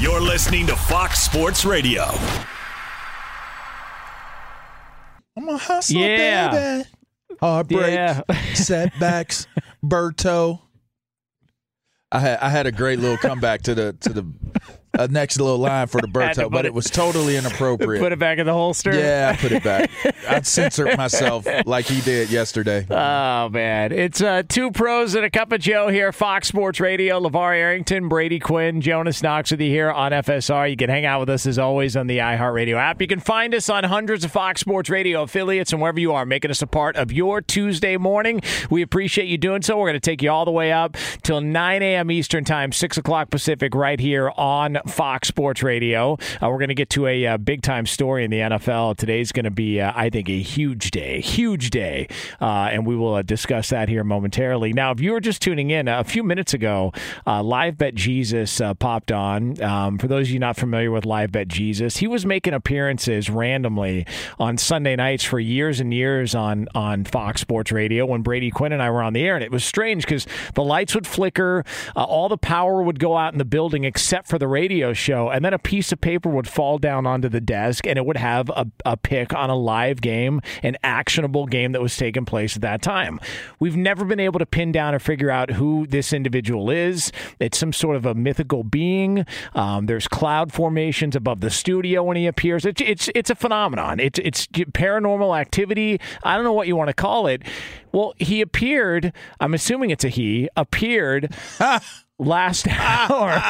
You're listening to Fox Sports Radio. I'm a hustler, Yeah. baby. Heartbreak, Yeah. setbacks, Berto. I had I had a great little comeback to the to the uh, next little line for the Berto, but it- it was totally inappropriate. Put it back in the holster. yeah, I put it back. I censored myself like he did yesterday. Oh man, it's uh, two pros and a cup of Joe here. Fox Sports Radio. LaVar Arrington, Brady Quinn, Jonas Knox with you here on FSR. You can hang out with us as always on the iHeartRadio app. You can find us on hundreds of Fox Sports Radio affiliates and wherever you are, making us a part of your Tuesday morning. We appreciate you doing so. We're going to take you all the way up till 9 a.m. Eastern Time, 6 o'clock Pacific, right here on Fox Sports Radio. Uh, we're going to get to a uh, big time story in the NFL. Today's going to be, uh, I think, a huge day, huge day, uh, and we will uh, discuss that here momentarily. Now, if you were just tuning in a few minutes ago, Live Bet Jesus popped on. Um, for those of you not familiar with Live Bet Jesus, he was making appearances randomly on Sunday nights for years and years on on Fox Sports Radio when Brady Quinn and I were on the air, and it was strange because the lights would flicker, all the power would go out in the building except for the radio show, and then a piece of paper would fall down onto the desk, and it would have a, a pick on a live game, an actionable game that was taking place at that time. We've never been able to pin down or figure out who this individual is. It's some sort of a mythical being. Um, there's cloud formations above the studio when he appears. It's it's it's a phenomenon. It's it's paranormal activity. I don't know what you want to call it. Well, he appeared. I'm assuming it's a he. Appeared last hour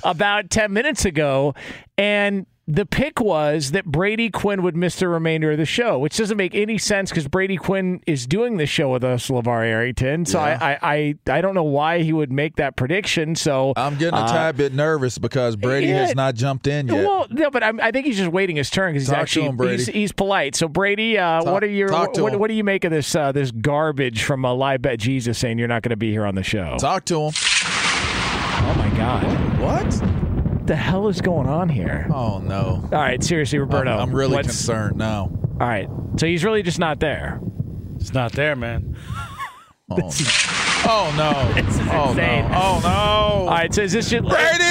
about 10 minutes ago and the pick was that Brady Quinn would miss the remainder of the show, which doesn't make any sense because Brady Quinn is doing the show with us, LaVar Arrington. So Yeah. I, I, I, I don't know why he would make that prediction. So I'm getting a uh, tad bit nervous because Brady yeah. has not jumped in yet. Well, no, but I'm, I think he's just waiting his turn because he's Talk actually him, Brady. he's, he's polite. So Brady, uh, Talk- what are your to what, what do you make of this uh, this garbage from a Live Bet Jesus saying you're not going to be here on the show? Talk to him. oh my God, What? What the hell is going on here? Oh no. All right, seriously, Roberto, I'm, I'm really what's- concerned now. All right, so he's really just not there. It's not there, man. Oh, no. oh no. This is oh insane. no. Oh no. All right, so is this just Brady!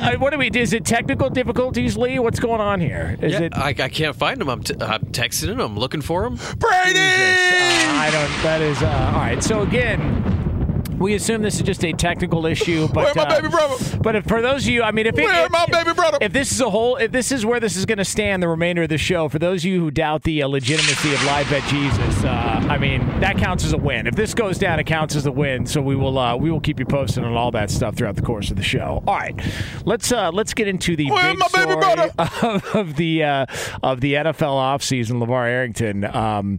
Uh, what do we? Do? Is it technical difficulties, Lee? What's going on here? Is Yeah, it? I, I can't find him. I'm, t- I'm texting him. I'm looking for him. Brady! Uh, I don't. That is uh, all right. So again. We assume this is just a technical issue, but Where my uh, baby brother? But if, for those of you, I mean, if it, Where if, my baby brother? if this is a whole, if this is where this is going to stand the remainder of the show, for those of you who doubt the uh, legitimacy of live bet Jesus, uh, I mean that counts as a win. If this goes down, it counts as a win. So we will uh, we will keep you posted on all that stuff throughout the course of the show. All right, let's uh, let's get into the Where big my baby story brother? of, of the uh, of the NFL offseason. LaVar Arrington. Um,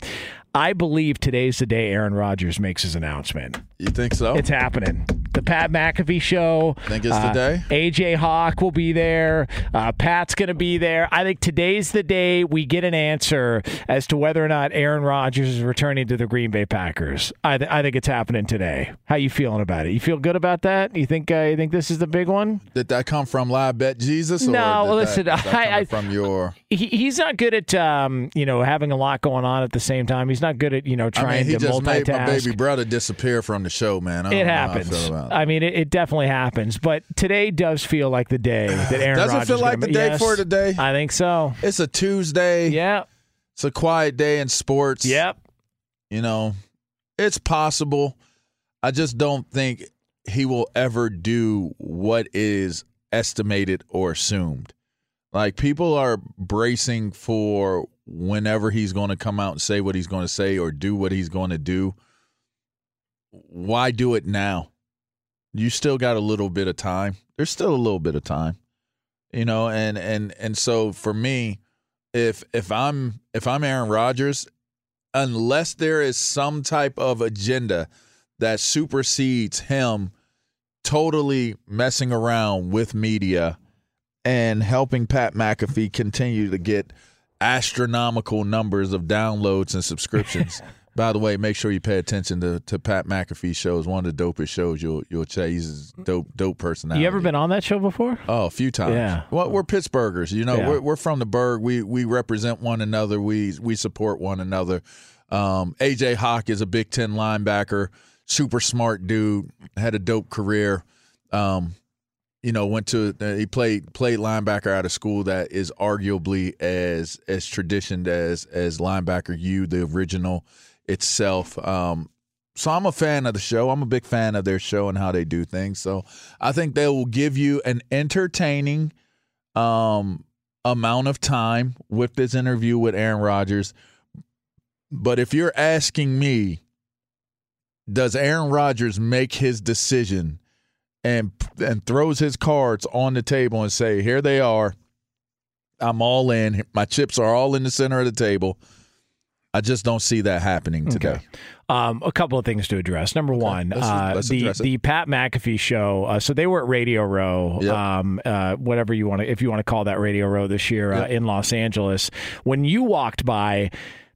I believe today's the day Aaron Rodgers makes his announcement. You think so? It's happening. The Pat McAfee show. I Think it's uh, the day? AJ Hawk will be there. Uh, Pat's going to be there. I think today's the day we get an answer as to whether or not Aaron Rodgers is returning to the Green Bay Packers. I, th- I think it's happening today. How you feeling about it? You feel good about that? You think uh, you think this is the big one? Did that come from Live Bet Jesus? Or No, did well, that- listen, that I- I- from your. He, he's not good at um, you know having a lot going on at the same time. He's not good at you know I trying mean, he to just made my multitask. baby brother disappear from the show, man. I It I happens. I oh. mean, it, it definitely happens, But today does feel like the day that Aaron Does it Rodgers feel like gonna- the day Yes, for today? I think so. It's a Tuesday. Yeah. It's a quiet day in sports. Yep. You know, it's possible. I just don't think he will ever do what is estimated or assumed. Like people are bracing for whenever he's going to come out and say what he's going to say or do what he's going to do. Why do it now? You still got a little bit of time. There's still a little bit of time. You know, and and and so for me, if if I'm if I'm Aaron Rodgers, unless there is some type of agenda that supersedes him totally messing around with media and helping Pat McAfee continue to get astronomical numbers of downloads and subscriptions. By the way, make sure you pay attention to, to Pat McAfee shows. One of the dopest shows you'll you'll check. He's a dope dope personality. You ever been on that show before? Oh, a few times. Yeah. Well, we're Pittsburghers. You know, Yeah. we're, we're from the Burgh. We we represent one another. We we support one another. Um, AJ Hawk is a Big Ten linebacker, super smart dude. Had a dope career. Um, you know, went to uh, he played played linebacker out of school that is arguably as as traditioned as as linebacker U, the original itself. Um, so I'm a fan of the show. I'm a big fan of their show and how they do things. So I think they will give you an entertaining um, amount of time with this interview with Aaron Rodgers. But if you're asking me, does Aaron Rodgers make his decision and and throws his cards on the table and say, "Here they are. I'm all in. My chips are all in the center of the table." I just don't see that happening today. Okay. Um, a couple of things to address. Number one, Let's- uh, let's the the Pat McAfee show. Uh, so they were at Radio Row, Yep. um, uh, whatever you want to, if you want to call that Radio Row this year uh, Yep. in Los Angeles. When you walked by,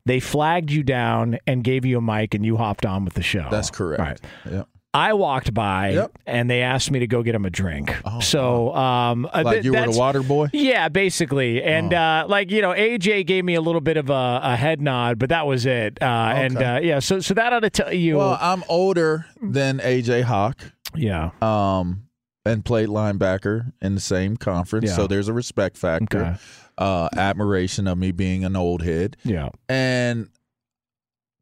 they flagged you down and gave you a mic, and you hopped on with the show. That's correct. Right. Yep. I walked by Yep. and they asked me to go get him a drink. so, um, Like th- you were the water boy. yeah, basically, and uh, like you know, AJ gave me a little bit of a, a head nod, but that was it. Uh, And uh, yeah, so so that ought to tell you. Well, I'm older than AJ Hawk. yeah, um, and played linebacker in the same conference. Yeah. So there's a respect factor, Okay. uh, admiration of me being an old head. yeah, And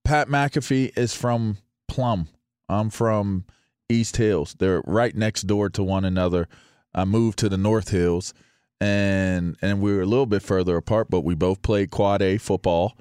Pat McAfee is from Plum. I'm from East Hills. They're right next door to one another. I moved to the North Hills, and and we were a little bit further apart, but we both played quad A football,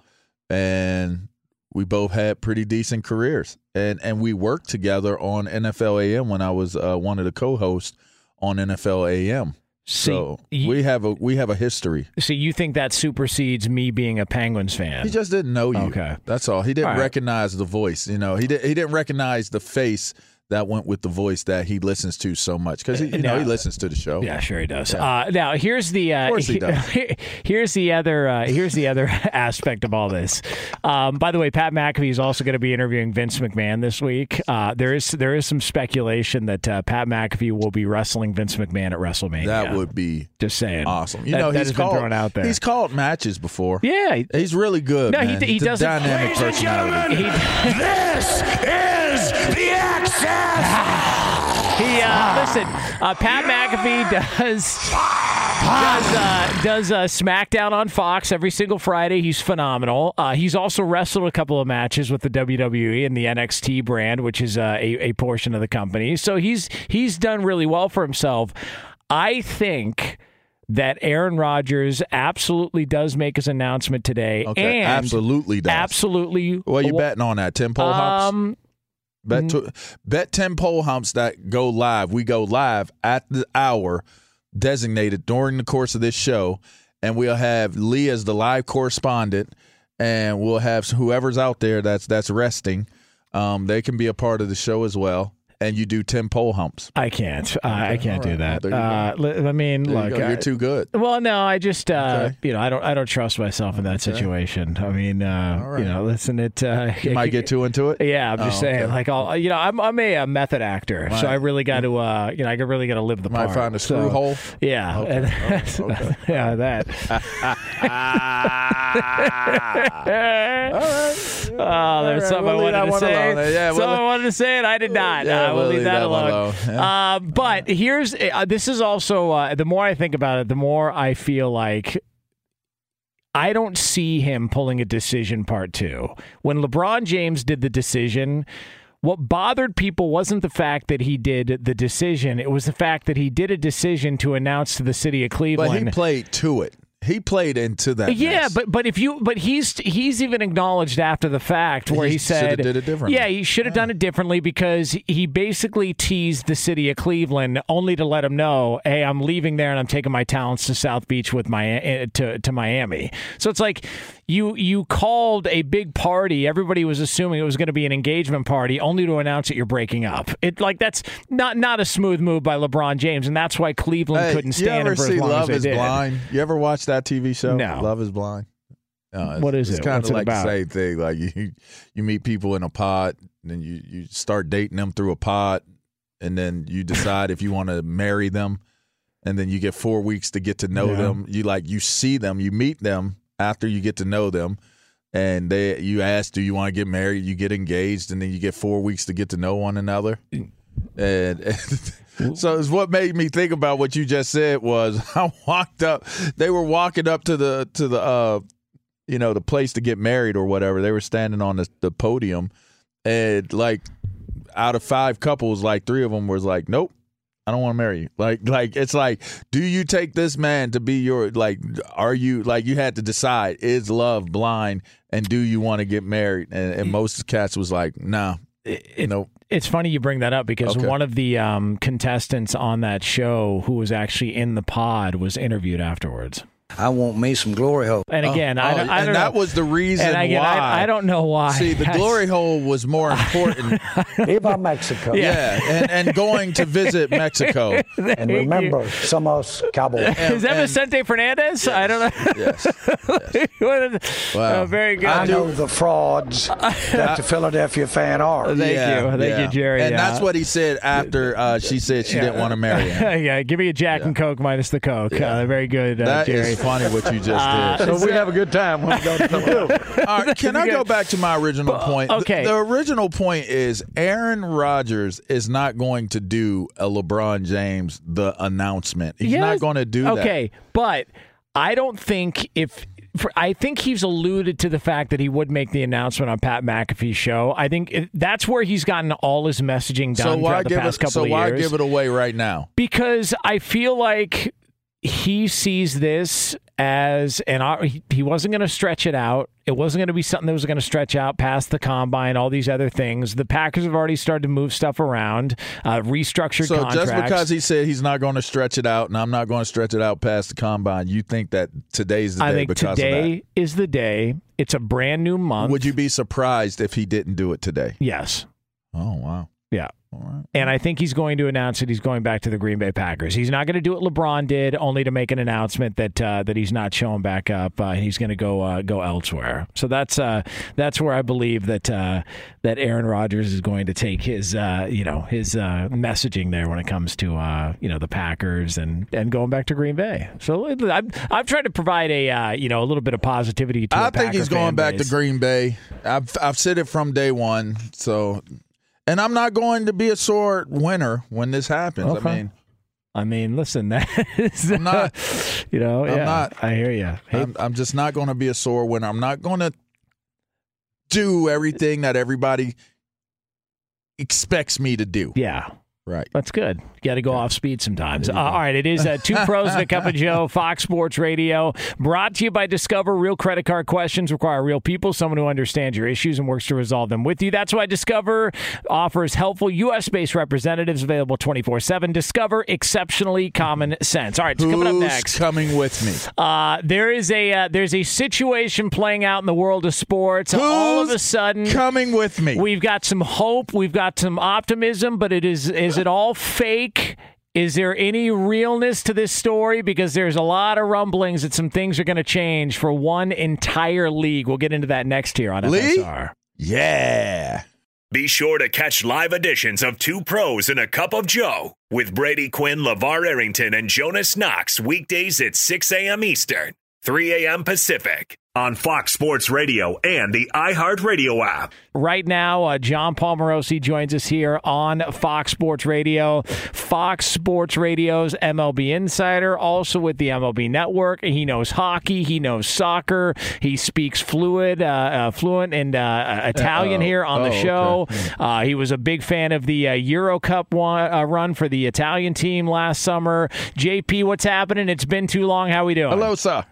and we both had pretty decent careers. And and we worked together on NFL AM when I was uh, one of the co-hosts on NFL AM. See, So we have a we have a history. so you think that supersedes me being a Penguins fan? He just didn't know you. Okay. That's all. He didn't All right. recognize the voice. You know, he did, he didn't recognize the face that went with the voice that he listens to so much because you know now- he listens to the show. Yeah, sure he does. Uh, now here's the uh, Of course he does. here's the other uh, here's the other aspect of all this. Um, by the way, Pat McAfee is also going to be interviewing Vince McMahon this week. Uh, there is there is some speculation that uh, Pat McAfee will be wrestling Vince McMahon at WrestleMania. That would be just saying awesome. You That- know, that he's has been called thrown out there. He's called matches before. yeah, he- He's really good. No, he man. d- he doesn't- dynamic Ladies and personality. gentlemen, he this is the access. He uh, listen. Uh, Pat McAfee does does uh, does uh, SmackDown on Fox every single Friday. He's phenomenal. Uh, he's also wrestled a couple of matches with the WWE and the NXT brand, which is uh, a, a portion of the company. So he's he's done really well for himself. I think that Aaron Rodgers absolutely does make his announcement today, Okay, and absolutely does. absolutely. Well, you betting on that? Ten pole humps. Um, Bet to, bet ten pole humps that go live. We go live at the hour designated during the course of this show, and we'll have Lee as the live correspondent, and we'll have whoever's out there that's that's resting. Um, they can be a part of the show as well. And you do ten pole humps. I can't. Uh, I can't do that. Well, uh, I mean, There you look, go. I- you're too good. Well, no, I just uh, Okay. you know I don't I don't trust myself in that situation. I mean, uh, All right. you know, listen, it uh, You might get too into it. Yeah, I'm just Oh, saying. okay. Like, I'll you know, I'm I'm a, uh method actor, so I really got to uh, you know, I really got to live the Might part. find a screw So, hole. Yeah, Okay. and- okay. yeah, that. Oh, there's right, something we'll I wanted to say. alone. Yeah, we'll- something I wanted to say, and I did not. Yeah, uh, we'll, we'll leave, that, one alone. alone. Uh, but here's uh, this is also uh, the more I think about it, the more I feel like I don't see him pulling a decision part two. When LeBron James did the decision, what bothered people wasn't the fact that he did the decision, it was the fact that he did a decision to announce to the city of Cleveland. But he played to it. He played into that. Yeah, mess. but but if you but he's he's even acknowledged after the fact where He he, said did it differently. Yeah, he should have done it differently because he basically teased the city of Cleveland only to let him know, hey, I'm leaving there and I'm taking my talents to South Beach with my eh, to to Miami. So it's like you you called a big party. Everybody was assuming it was going to be an engagement party, only to announce that you're breaking up. It like that's not not a smooth move by LeBron James, and that's why Cleveland Hey, couldn't stand him for see as long Love as they did. Blind? You ever watch that TV show? No. Love is Blind. No, it's, What is it's it? It's kind What's of it like about? the same thing. Like you, you meet people in a pod, and then you you start dating them through a pod, and then you decide if you want to marry them, and then you get four weeks to get to know Yeah. them. You like you see them, you meet them after you get to know them, and they you ask, do you want to get married? You get engaged, and then you get four weeks to get to know one another. Mm. And, and so it's what made me think about what you just said was I walked up they were walking up to the to the uh you know the place to get married or whatever they were standing on the, the podium and like out of five couples like three of them was like nope I don't want to marry you. Like, like it's like, do you take this man to be your like? Are you like you had to decide is love blind, and do you want to get married? And, and most cats was like, nah, it, nope. It's funny you bring that up because Okay. one of the um, contestants on that show who was actually in the pod was interviewed afterwards. I want me some glory hole. And again, I, Oh, don't, I and don't that know. was the reason and again, why. I, I don't know why. See, the glory hole was more important. Viva Mexico. yeah, and, and going to visit Mexico. And remember, somos cowboys. Is that and- Vicente Fernandez? I don't know. Yes. Oh, very good. I know the frauds that the Philadelphia fan are. Thank Yeah, you. Thank yeah. you, Jerry. And Yeah. that's what he said after uh, she said she didn't want to marry him. yeah, give me a Jack and Coke minus the Coke. Uh, very good, uh, That is Jerry. Funny what you just uh, did. So we have a good time when we go to Philadelphia. All right, can I go back to my original point? The- okay. The, original point is Aaron Rodgers is not going to do a LeBron James the announcement. He's Yes. not going to do that. Okay, but I don't think if. I think he's alluded to the fact that he would make the announcement on Pat McAfee's show. I think that's where he's gotten all his messaging done So why throughout the give past it? couple So of why give it away right now? because I feel like he sees this as and he- he wasn't going to stretch it out. It wasn't going to be something that was going to stretch out past the combine, all these other things. The Packers have already started to move stuff around, uh, restructured So contracts. just because he said he's not going to stretch it out, and I'm not going to stretch it out past the combine, you think that today's the day I think today is the day. It's a brand new month. Would you be surprised if he didn't do it today? Yes. Oh wow! Yeah. Right. And I think he's going to announce that he's going back to the Green Bay Packers. He's not going to do what LeBron did, only to make an announcement that uh, that he's not showing back up. Uh, and he's going to go uh, go elsewhere. So that's uh, that's where I believe that uh, that Aaron Rodgers is going to take his uh, you know his uh, messaging there when it comes to uh, you know the Packers and, and going back to Green Bay. So I'm I'm trying to provide a uh, you know a little bit of positivity to. I think Packer he's going back base. to Green Bay. I've I've said it from day one. So, and I'm not going to be a sore winner when this happens. Okay. I mean, I mean, listen, that is, I'm not. you know, I'm yeah, not. I hear you. Hey, I'm, I'm just not going to be a sore winner. I'm not going to do everything that everybody expects me to do. yeah. Right. That's good. You got to go off speed sometimes. Uh, all right, it is uh, two pros and a cup of Joe, Fox Sports Radio, brought to you by Discover. Real credit card questions require real people, someone who understands your issues and works to resolve them with you. That's why Discover offers helpful U.S. based representatives available twenty four seven. Discover exceptionally common sense. All right, so coming up Who's next. coming with me? Uh, there is a uh, there's a situation playing out in the world of sports. All of a sudden, coming with me. We've got some hope. We've got some optimism, but it is is it all fake? Is there any realness to this story? Because there's a lot of rumblings that some things are going to change for one entire league. We'll get into that next here on Lee? FSR. yeah. Be sure to catch live editions of Two Pros and a Cup of Joe with Brady Quinn, LaVar Arrington, and Jonas Knox weekdays at 6 a.m. Eastern, 3 a.m. Pacific on Fox Sports Radio and the iHeartRadio app. Right now, uh, Jon Paul Morosi joins us here on Fox Sports Radio. Fox Sports Radio's MLB Insider, also with the MLB Network. He knows hockey. He knows soccer. He speaks fluid, uh, uh, fluent in uh, Italian Uh-oh. here on the Oh, show. okay. Uh, he was a big fan of the uh, Euro Cup one, uh, run for the Italian team last summer. JP, what's happening? It's been too long. How are we doing? Hello, sir.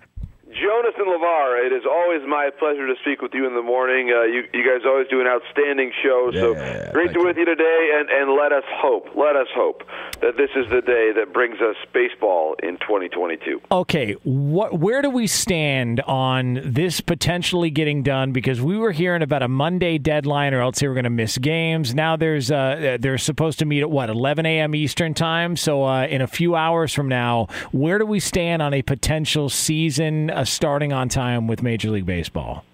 Jonas and LaVar, it is always my pleasure to speak with you in the morning. Uh, you, you guys always do an outstanding show, so Yeah, great to be with you today. And, and let us hope, let us hope that this is the day that brings us baseball in 2022. Okay, what? Where do we stand on this potentially getting done? Because we were hearing about a Monday deadline, or else they were going to miss games. Now there's uh, they're supposed to meet at what 11 a.m. Eastern time. So uh, in a few hours from now, where do we stand on a potential season uh, starting on time with Major League Baseball?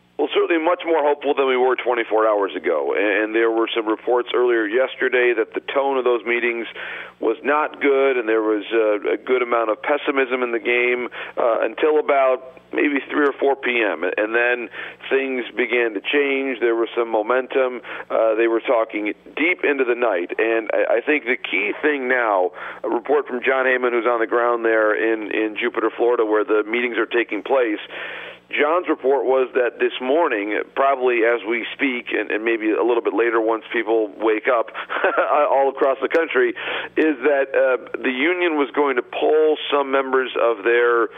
Much more hopeful than we were 24 hours ago. And there were some reports earlier yesterday that the tone of those meetings was not good, and there was a, a good amount of pessimism in the game uh, until about maybe 3 or 4 p.m. And then things began to change. There was some momentum. Uh, they were talking deep into the night. And I, I think the key thing now, a report from Jon Heyman, who's on the ground there in, in Jupiter, Florida, where the meetings are taking place. John's report was that this morning, probably as we speak, and, and maybe a little bit later once people wake up all across the country, is that uh, the union was going to poll some members of their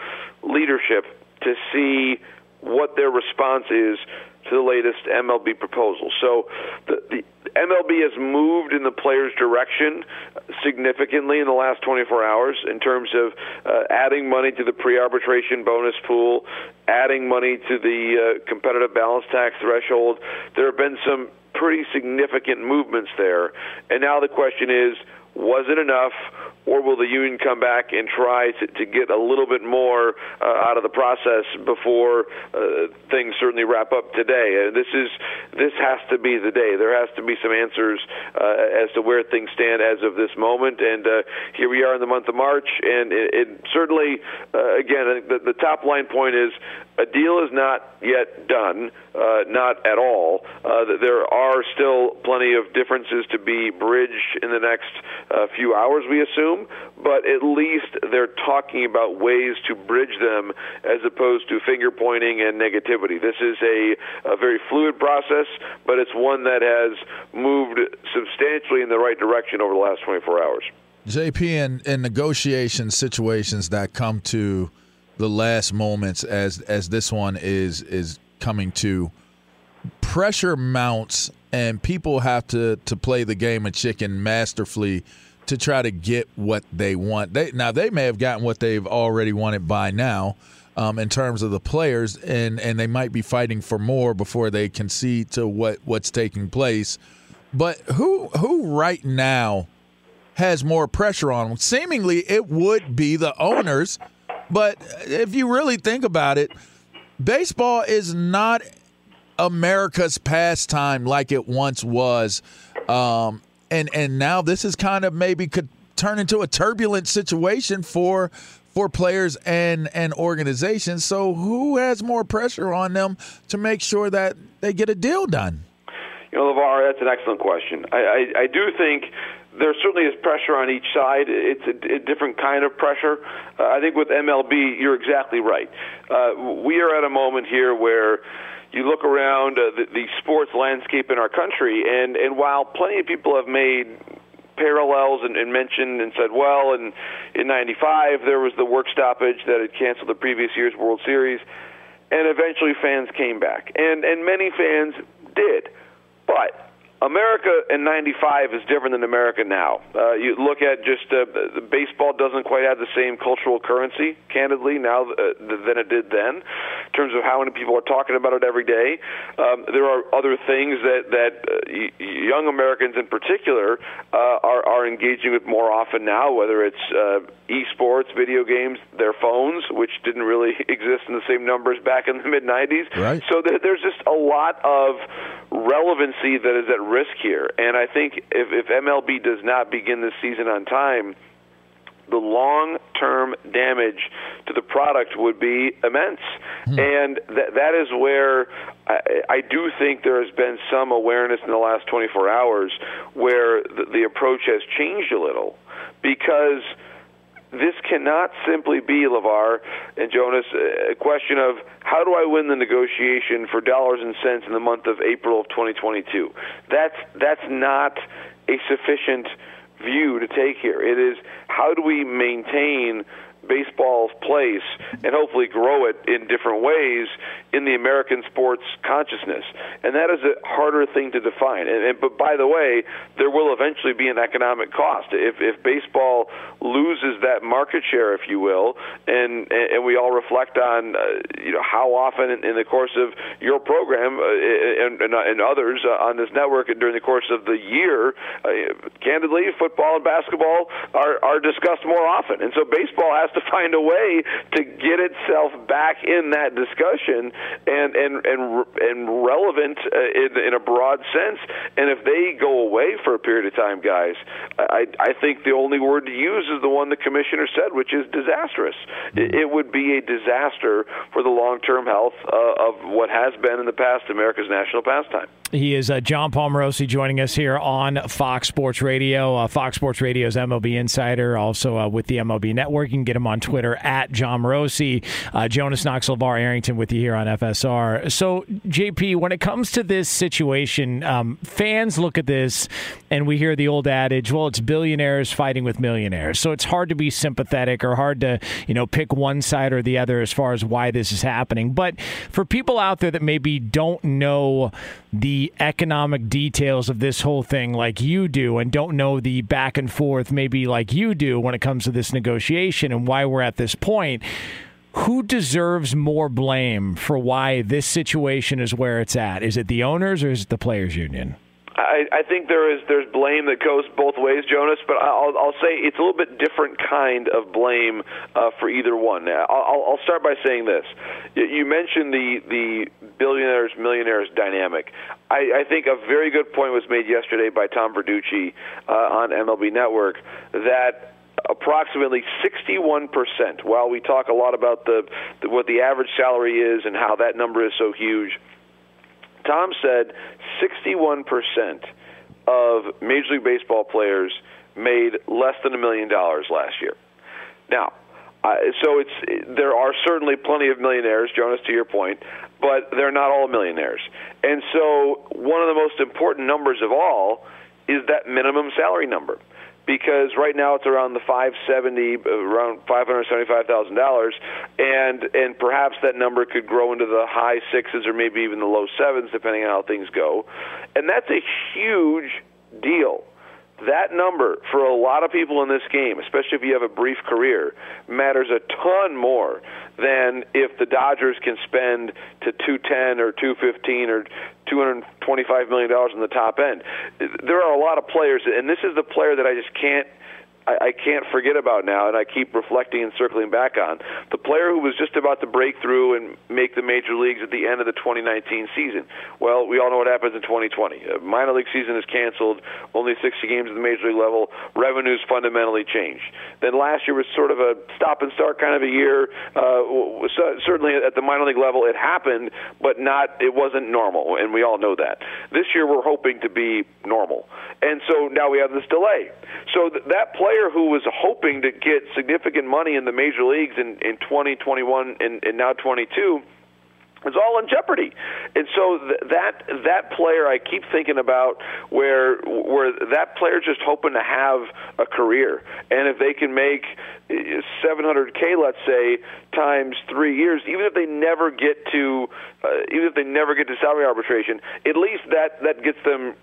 leadership to see what their response is to the latest MLB proposal. So the, the MLB has moved in the players' direction significantly in the last 24 hours in terms of uh, adding money to the pre-arbitration bonus pool, adding money to the uh, competitive balance tax threshold. There have been some pretty significant movements there, and now the question is was it enough, or will the union come back and try to, to get a little bit more uh, out of the process before uh, things certainly wrap up today? Uh, this is this has to be the day. There has to be some answers uh, as to where things stand as of this moment. And uh, here we are in the month of March, and it, it certainly, uh, again, the, the top line point is a deal is not yet done, not at all. There are still plenty of differences to be bridged in the next few hours, we assume, but at least they're talking about ways to bridge them as opposed to finger pointing and negativity. This is a, a very fluid process, but it's one that has moved substantially in the right direction over the last 24 hours. JP, in, in negotiation situations that come to the last moments as as this one is is coming to pressure mounts and people have to to play the game of chicken masterfully to try to get what they want. They now they may have gotten what they've already wanted by now. Um, in terms of the players, and, and they might be fighting for more before they concede to what, what's taking place. But who who right now has more pressure on them? Seemingly, it would be the owners but if you really think about it, baseball is not America's pastime like it once was. Um, and and now this is kind of maybe could turn into a turbulent situation for for players and and organizations. So who has more pressure on them to make sure that they get a deal done? You know, LaVar, that's an excellent question. I, I, I do think there certainly is pressure on each side. It's a, a different kind of pressure. Uh, I think with MLB, you're exactly right. Uh, we are at a moment here where you look around uh, the, the sports landscape in our country, and, and while plenty of people have made parallels and, and mentioned and said, well, in in '95 there was the work stoppage that had canceled the previous year's World Series, and eventually fans came back, and and many fans did, but America in '95 is different than America now. Uh, you look at just uh, the baseball doesn't quite have the same cultural currency, candidly, now uh, than it did then, in terms of how many people are talking about it every day. Um, there are other things that that uh, young Americans, in particular, uh, are are engaging with more often now, whether it's uh, esports, video games, their phones, which didn't really exist in the same numbers back in the mid '90s. Right. So th- there's just a lot of relevancy that is at risk here. And I think if, if MLB does not begin this season on time, the long term damage to the product would be immense. Hmm. And th- that is where I, I do think there has been some awareness in the last 24 hours where the, the approach has changed a little because this cannot simply be, LaVar and Jonas, a question of how do I win the negotiation for dollars and cents in the month of April of 2022. That's, that's not a sufficient view to take here. It is how do we maintain baseball's place and hopefully grow it in different ways in the American sports consciousness. And that is a harder thing to define. And, and but by the way, there will eventually be an economic cost if if baseball loses that market share, if you will, and and we all reflect on uh, you know how often in, in the course of your program uh, and, and, and others uh, on this network during the course of the year, uh, candidly, football and basketball are are discussed more often, and so baseball has to find a way to get itself back in that discussion and and and and relevant uh, in, in a broad sense. And if they go away for a period of time, guys, I I think the only word to use is the one the commissioner said, which is disastrous. It, it would be a disaster for the long term health uh, of what has been in the past America's national pastime. He is uh, Jon Paul Morosi joining us here on Fox Sports Radio. Uh, Fox Sports Radio's MLB Insider, also uh, with the MLB Network. You can get him on Twitter at Jon Morosi. Uh, Jonas Knox, LaVar Arrington with you here on FSR. So, JP, when it comes to this situation, um, fans look at this and we hear the old adage, well, it's billionaires fighting with millionaires. So it's hard to be sympathetic or hard to, you know, pick one side or the other as far as why this is happening. But for people out there that maybe don't know the economic details of this whole thing like you do and don't know the back and forth maybe like you do when it comes to this negotiation and why we're at this point who deserves more blame for why this situation is where it's at? Is it the owners or is it the players union I, I think there is there's blame that goes both ways, Jonas. But I'll, I'll say it's a little bit different kind of blame uh, for either one. Now, I'll, I'll start by saying this: you mentioned the the billionaires millionaires dynamic. I, I think a very good point was made yesterday by Tom Verducci uh, on MLB Network that approximately 61%. While we talk a lot about the, the what the average salary is and how that number is so huge, Tom said 61% of Major League Baseball players made less than a million dollars last year. Now, uh, so it's there are certainly plenty of millionaires, Jonas, to your point, but they're not all millionaires. And so one of the most important numbers of all is that minimum salary number because right now it's around the 570 around $575,000 and and perhaps that number could grow into the high sixes or maybe even the low sevens depending on how things go. And that's a huge deal that number for a lot of people in this game, especially if you have a brief career, matters a ton more than if the Dodgers can spend to 210 or 215 or 225 million dollars in the top end. There are a lot of players, and this is the player that I just can't I, I can't forget about now, and I keep reflecting and circling back on the player who was just about to break through and make the major leagues at the end of the 2019 season. Well, we all know what happens in 2020. A minor league season is canceled, only 60 games at the major league level. Revenues fundamentally change. Then last year was sort of a stop and start kind of a year. Uh, certainly at the minor league level, it happened, but not. It wasn't normal, and we all know that. This year, we're hoping to be normal, and so now we have this delay. So th- that player player who was hoping to get significant money in the major leagues in, in 2021 and, and now 22 is all in jeopardy. And so th- that that player I keep thinking about where where that player just hoping to have a career. And if they can make 700k let's say times 3 years even if they never get to uh, even if they never get to salary arbitration, at least that that gets them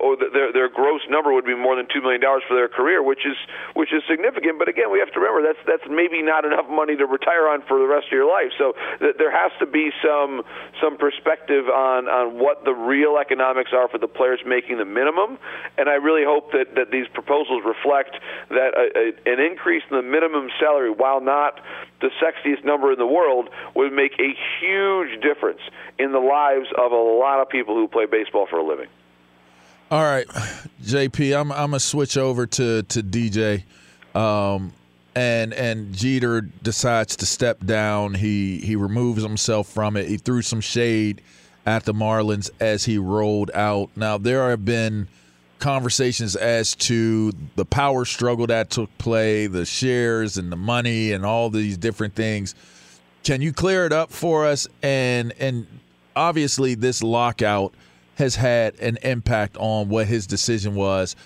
or their their gross number would be more than two million dollars for their career, which is which is significant. But again, we have to remember that's that's maybe not enough money to retire on for the rest of your life. So th- there has to be some some perspective on on what the real economics are for the players making the minimum. And I really hope that that these proposals reflect that a, a, an increase in the minimum salary, while not the sexiest number in the world, would make a huge difference in the lives of a lot of people who play baseball for a living. All right, JP, I'm I'm gonna switch over to to DJ, um, and and Jeter decides to step down. He he removes himself from it. He threw some shade at the Marlins as he rolled out. Now there have been conversations as to the power struggle that took play, the shares and the money and all these different things. Can you clear it up for us? And and obviously this lockout has had an impact on what his decision was.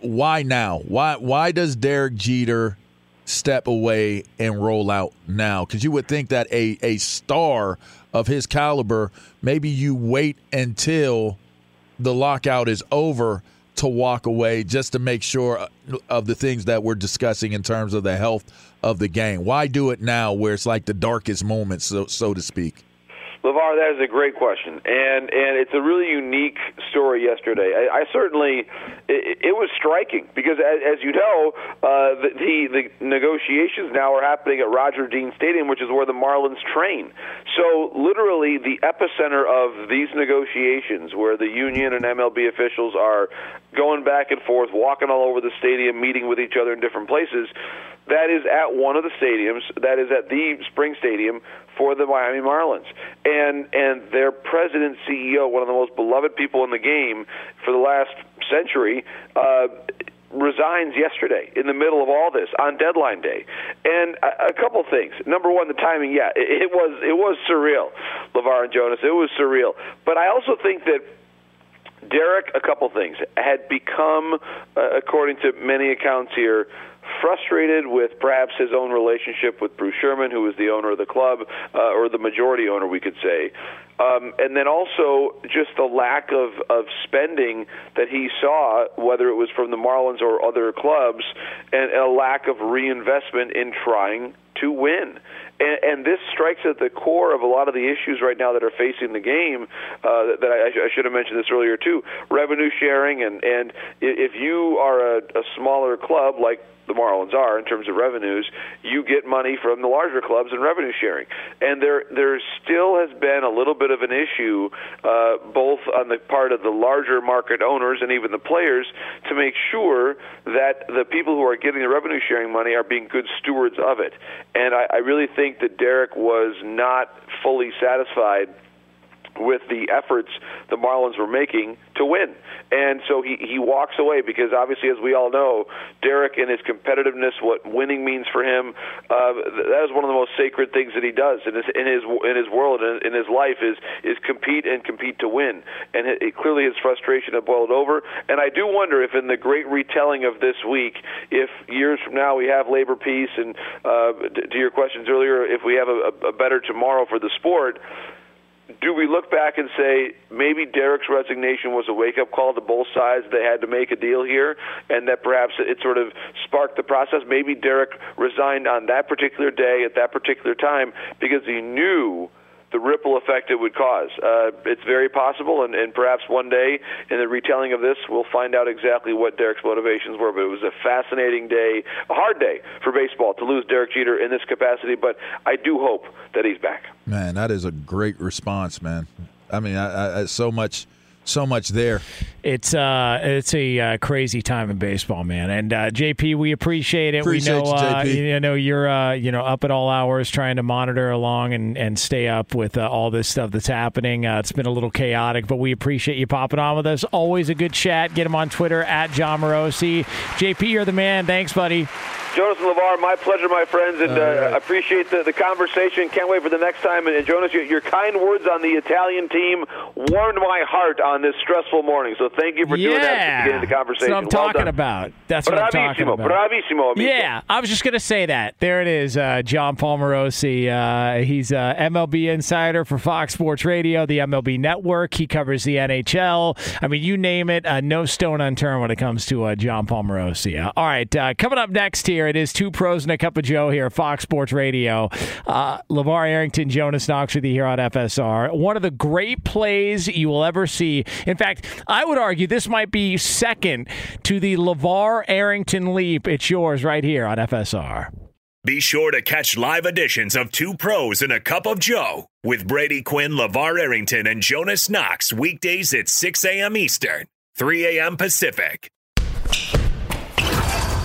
Why now? Why why does Derek Jeter step away and roll out now? Because you would think that a, a star of his caliber, maybe you wait until the lockout is over to walk away just to make sure of the things that we're discussing in terms of the health of the game. Why do it now where it's like the darkest moment, so, so to speak? LaVar, that is a great question, and and it's a really unique story. Yesterday, I, I certainly it, it was striking because, as, as you know, uh, the, the the negotiations now are happening at Roger Dean Stadium, which is where the Marlins train. So, literally, the epicenter of these negotiations, where the union and MLB officials are going back and forth, walking all over the stadium, meeting with each other in different places that is at one of the stadiums, that is at the Spring Stadium for the Miami Marlins. And and their president CEO, one of the most beloved people in the game for the last century, uh resigns yesterday in the middle of all this on deadline day. And a, a couple things. Number one, the timing. Yeah, it, it was it was surreal, LaVar and Jonas. It was surreal. But I also think that Derek, a couple things, had become, uh, according to many accounts here, frustrated with perhaps his own relationship with Bruce Sherman, who was the owner of the club, uh, or the majority owner, we could say. Um, and then also just the lack of, of spending that he saw, whether it was from the Marlins or other clubs, and a lack of reinvestment in trying to win. And, and this strikes at the core of a lot of the issues right now that are facing the game. Uh, that I, I should have mentioned this earlier too: revenue sharing, and and if you are a, a smaller club like the Marlins are in terms of revenues, you get money from the larger clubs and revenue sharing. And there there still has been a little bit of an issue, uh, both on the part of the larger market owners and even the players, to make sure that the people who are getting the revenue sharing money are being good stewards of it. And I, I really think that Derek was not fully satisfied with the efforts the Marlins were making to win. And so he, he walks away because obviously, as we all know, Derek and his competitiveness, what winning means for him, uh, that is one of the most sacred things that he does in his in his in his world and in his life is is compete and compete to win. And it, it, clearly his frustration had boiled over. And I do wonder if in the great retelling of this week, if years from now we have labor peace, and uh, to your questions earlier, if we have a, a better tomorrow for the sport do we look back and say maybe Derek's resignation was a wake up call to both sides? They had to make a deal here, and that perhaps it sort of sparked the process. Maybe Derek resigned on that particular day at that particular time because he knew the ripple effect it would cause. Uh, it's very possible, and, and perhaps one day in the retelling of this, we'll find out exactly what Derek's motivations were. But it was a fascinating day, a hard day for baseball to lose Derek Jeter in this capacity. But I do hope that he's back. Man, that is a great response, man. I mean, I, I, so much so much there. It's uh, it's a uh, crazy time in baseball, man. And uh, JP, we appreciate it. Appreciate we know, you, uh, you know, you're uh, you know up at all hours trying to monitor along and, and stay up with uh, all this stuff that's happening. it's been a little chaotic, but we appreciate you popping on with us. Always a good chat. Get him on Twitter at Jon Morosi. JP, you're the man. Thanks, buddy. Jonas and LaVar, my pleasure, my friends, and uh, right. appreciate the, the conversation. Can't wait for the next time. And, and Jonas, your, your, kind words on the Italian team warmed my heart on this stressful morning. So thank you for yeah. doing that at the beginning of the conversation. That's what I'm well talking done. about. That's what I'm talking about. Bravissimo, amico. Yeah, I was just going to say that. There it is, uh, Jon Paul Morosi. Uh, he's uh, MLB insider for Fox Sports Radio, the MLB Network. He covers the NHL. I mean, you name it, uh, no stone unturned when it comes to uh, Jon Paul Morosi. all right, coming up next here, it is two pros and a cup of Joe here, Fox Sports Radio. Uh, LaVar Arrington, Jonas Knox with you here on FSR. One of the great plays you will ever see. In fact, I would argue this might be second to the LaVar Arrington leap. It's yours right here on FSR. Be sure to catch live editions of Two Pros and a Cup of Joe with Brady Quinn, LaVar Arrington, and Jonas Knox weekdays at 6 a.m. Eastern, 3 a.m. Pacific.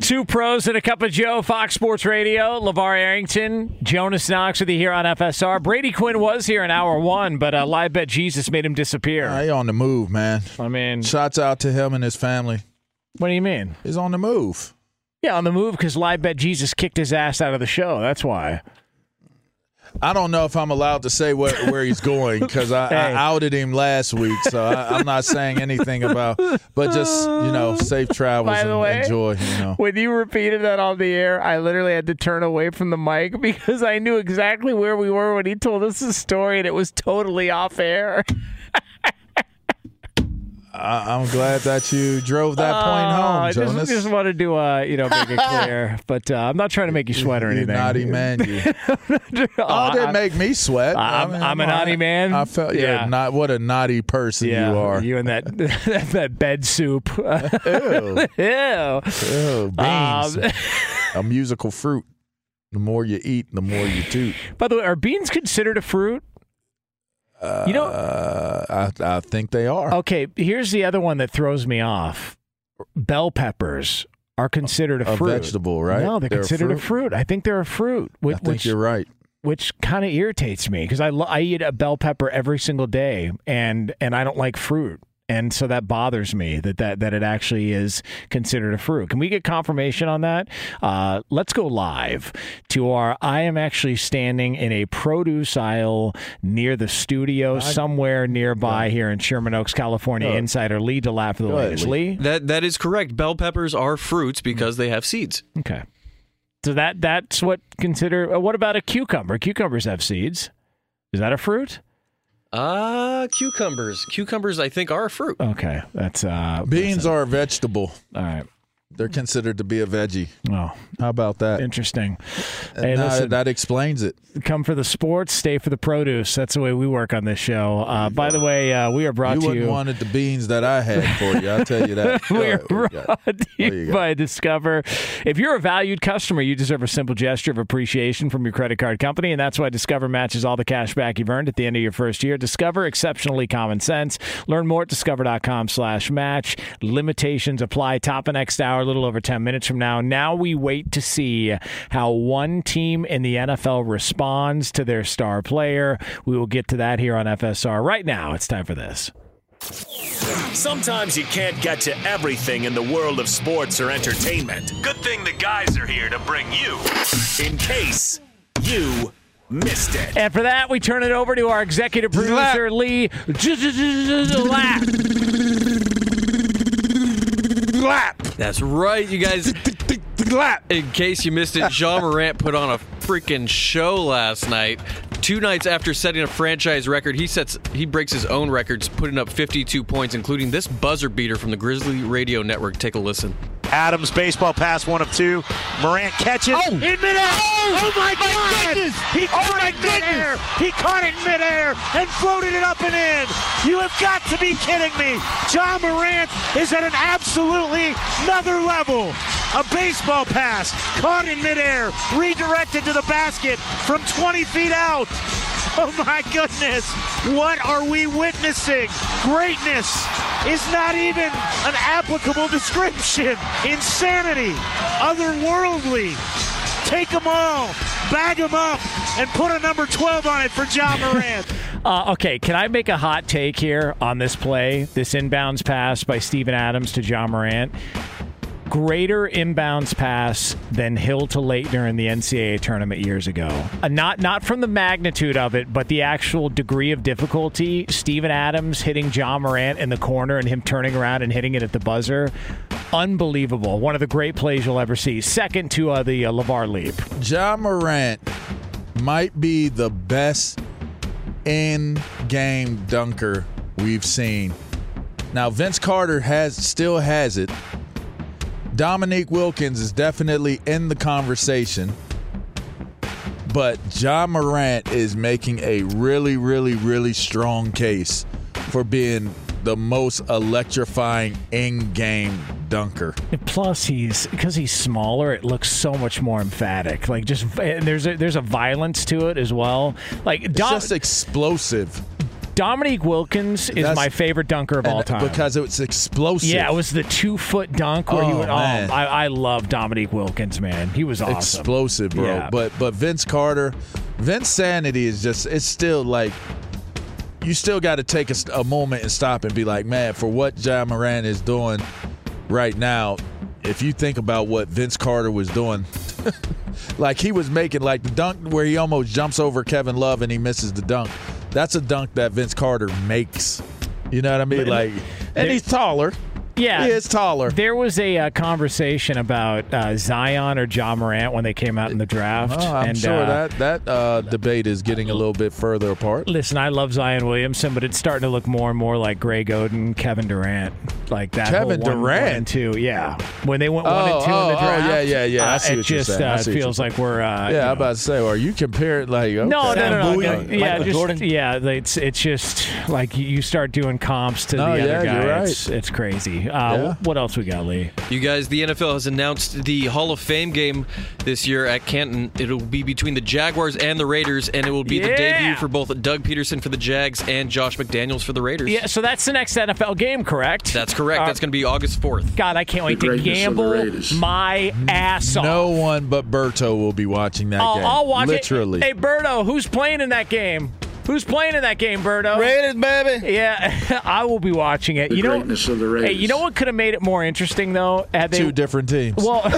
Two pros and a cup of Joe, Fox Sports Radio. LaVar Arrington, Jonas Knox with you here on FSR. Brady Quinn was here in hour one, but uh, live bet Jesus made him disappear. He on the move, man. I mean, Shots out to him and his family. what do you mean? He's on the move. Yeah, on the move because live bet Jesus kicked his ass out of the show. That's why. I don't know if I'm allowed to say where, where he's going because I, Hey. I outed him last week, so I, I'm not saying anything about. But just you know, safe travels and way, enjoy. You know, When you repeated that on the air, I literally had to turn away from the mic because I knew exactly where we were when he told us the story, and it was totally off air. I, I'm glad that you drove that point Oh, home, I just, just wanted to, uh, you know, make it clear. But uh, I'm not trying to make you sweat or You anything. naughty man, you. oh, didn't make me sweat. I'm- I mean, I'm a naughty man? I felt Yeah. Not what a naughty person yeah, you are. You and that that bed soup. Ew. Ew. Ew, beans. Um, a musical fruit. The more you eat, the more you toot. By the way, are beans considered a fruit? You know, Uh, I, I think they are. okay. Here's the other one that throws me off. Bell peppers are considered a, A fruit. vegetable, right? No, they're, They're considered a fruit? fruit. I think they're a fruit. Which, I think which, you're right. which kind of irritates me because I lo- I eat a bell pepper every single day, and and I don't like fruit. And so that bothers me that, that that it actually is considered a fruit. Can we get confirmation on that? Uh, let's go live to our. I am actually standing in a produce aisle near the studio, somewhere nearby here in Sherman Oaks, California. Go. Insider Lee DeLapp for the ahead, latest. Lee. Lee, That that is correct. Bell peppers are fruits because they have seeds. okay. So that that's what consider. uh, What about a cucumber? Cucumbers have seeds. Is that a fruit? Ah, cucumbers. Cucumbers, I think, are a fruit. Okay, that's uh Beans are a vegetable. all right. They're considered to be a veggie. Oh, How about that? interesting. Hey, listen, that explains it. come for the sports, stay for the produce. That's the way we work on this show. Uh, by the way, uh, we are brought You to wouldn't you. wanted the beans that I had for you. I'll tell you that. we are Go ahead, what you got? brought to you you by Discover. If you're a valued customer, you deserve a simple gesture of appreciation from your credit card company, and that's why Discover matches all the cash back you've earned at the end of your first year. Discover exceptionally common sense. Learn more at discover.com/slash match. Limitations apply. Top of next hour, a little over ten minutes from now. Now we wait to see how one team in the NFL responds to their star player. We will get to that here on FSR. Right now, it's time for this. Sometimes you can't get to everything in the world of sports or entertainment. Good thing the guys are here to bring you in case you missed it. And for that, we turn it over to our executive producer, Lee That's right, you guys. In case you missed it, Ja Morant put on a freaking show last night. Two nights after setting a franchise record, he sets he breaks his own records, putting up 52 points, including this buzzer beater from the Grizzly Radio Network. Take a listen. Adams baseball pass one of two. Morant catches oh. in midair. Oh, oh my, God! Goodness. He oh, caught it in midair. He caught it in midair and floated it up and in. You have got to be kidding me. Ja Morant is at an absolutely another level. A baseball pass caught in midair, redirected to the basket from 20 feet out. Oh my goodness, what are we witnessing? Greatness is not even an applicable description. Insanity, otherworldly. Take them all, bag them up, and put a number 12 on it for Ja Morant. Uh, okay, can I make a hot take here on this play, this inbounds pass by Steven Adams to Ja Morant? Greater inbounds pass than Hill to Laettner in the NCAA tournament years ago. Uh, not not from the magnitude of it, but the actual degree of difficulty. Steven Adams hitting Ja Morant in the corner and him turning around and hitting it at the buzzer. Unbelievable. One of the great plays you'll ever see. Second to uh, the uh, LaVar Leap. Ja Morant might be the best in game dunker we've seen. Now Vince Carter has still has it. Dominique Wilkins is definitely in the conversation. But Ja Morant is making a really, really, really strong case for being the most electrifying in-game dunker. Plus, he's because he's smaller. It looks so much more emphatic. Like just and there's a, there's a violence to it as well. Like It's Dom, just explosive. Dominique Wilkins is That's- my favorite dunker of all time. because it was explosive. yeah, it was the two foot dunk where he Oh, went. Oh, man. Oh, I, I love Dominique Wilkins, man. He was awesome. explosive, bro. Yeah. But but Vince Carter, Vinsanity is just it's still like you still got to take a, a moment and stop and be like, man, for what Ja Morant is doing right now, if you think about what Vince Carter was doing. like he was making like the dunk where he almost jumps over Kevin Love and he misses the dunk. That's a dunk that Vince Carter makes. You know what I mean? Like, and he's taller. Yeah, He is taller. There was a uh, conversation about uh, Zion or Ja Morant when they came out in the draft. Oh, I'm and, sure uh, that that uh, debate is getting a little bit further apart. Listen, I love Zion Williamson, but it's starting to look more and more like Greg Oden, Kevin Durant, like that. Kevin one, Durant? one and two, yeah. When they went one Oh, and two in oh, the oh, yeah, yeah, yeah. I uh, see it what you're just. I uh, see feels like we're. Uh, you Yeah, know- I'm about to say, are you comparing like okay, no, no, no, no, Bowie? no. Yeah, Michael just Jordan? yeah. It's it's just like you start doing comps to No, the yeah, other guy. you're right. It's, it's crazy. Uh, Yeah. What else we got, Lee? You guys, the NFL has announced the Hall of Fame game this year at Canton. It'll be between the Jaguars and the Raiders, and it will be the debut for both Doug Pederson for the Jags and Josh McDaniels for the Raiders. Yeah, so that's the next NFL game, correct? That's correct. Uh, That's going to be August 4th. God, I can't wait to gamble my ass off. No one but Berto will be watching that I'll, game. I'll watch Literally. it. Hey, Berto, who's playing in that game? Who's playing in that game, Berto? Raiders, baby. Yeah, I will be watching it. you know, greatness of the Raiders. Hey, you know what could have made it more interesting though? Had they, Two different teams. Well,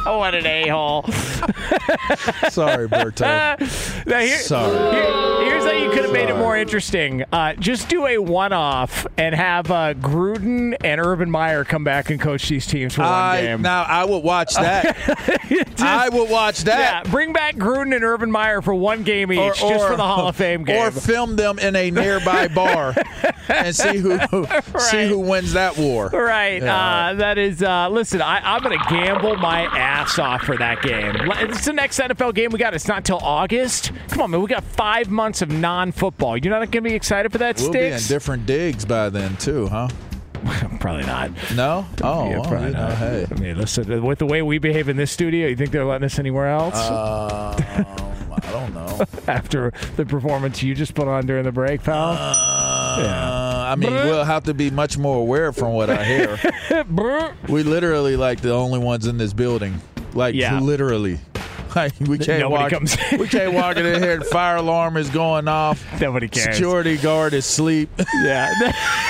what an a hole. Sorry, Berto. Now, here- Sorry. here- here's how you could have made it more interesting. Uh, just do a one-off and have uh, Gruden and Urban Meyer come back and coach these teams for one I, game. now I would watch that. I would watch yeah, that. bring back Gruden and Urban Meyer for one game each, just for the Hall of Fame game. Or film them in a nearby bar and see who see who wins that war. Right. Yeah. Uh, that is. Uh, listen, I, I'm going to gamble my ass off for that game. It's the next NFL game we got. It's not till August. Come on, man. We got five months of non-football. You're not going to be excited for that, We'll be in different digs by then too, huh? Probably not. No? Oh, Yeah, probably you know, not. hey. I mean, listen. With the way we behave in this studio, you think they're letting us anywhere else? Um, I don't know. After the performance you just put on during the break, pal. Uh, I mean, we'll have to be much more aware from what I hear. we literally like the only ones in this building. Like Yeah. literally. Like we can't Nobody walk. comes- we can't walk in here. The fire alarm is going off. Nobody cares. Security guard is asleep. Yeah.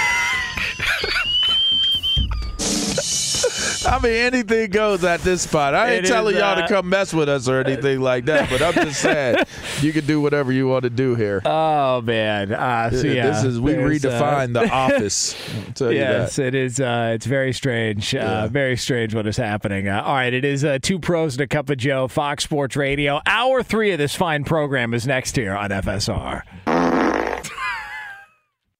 I mean, anything goes at this spot. I ain't It telling is, y'all uh, to come mess with us or anything like that, but I'm just saying you can do whatever you want to do here. oh man. Uh, so yeah, this is we there's, uh, redefine the office. Yes, it is. Uh, it's very strange. Uh, Yeah. very strange what is happening. Uh, all right, it is uh, two pros and a cup of Joe. Fox Sports Radio. Hour three of this fine program is next here on FSR.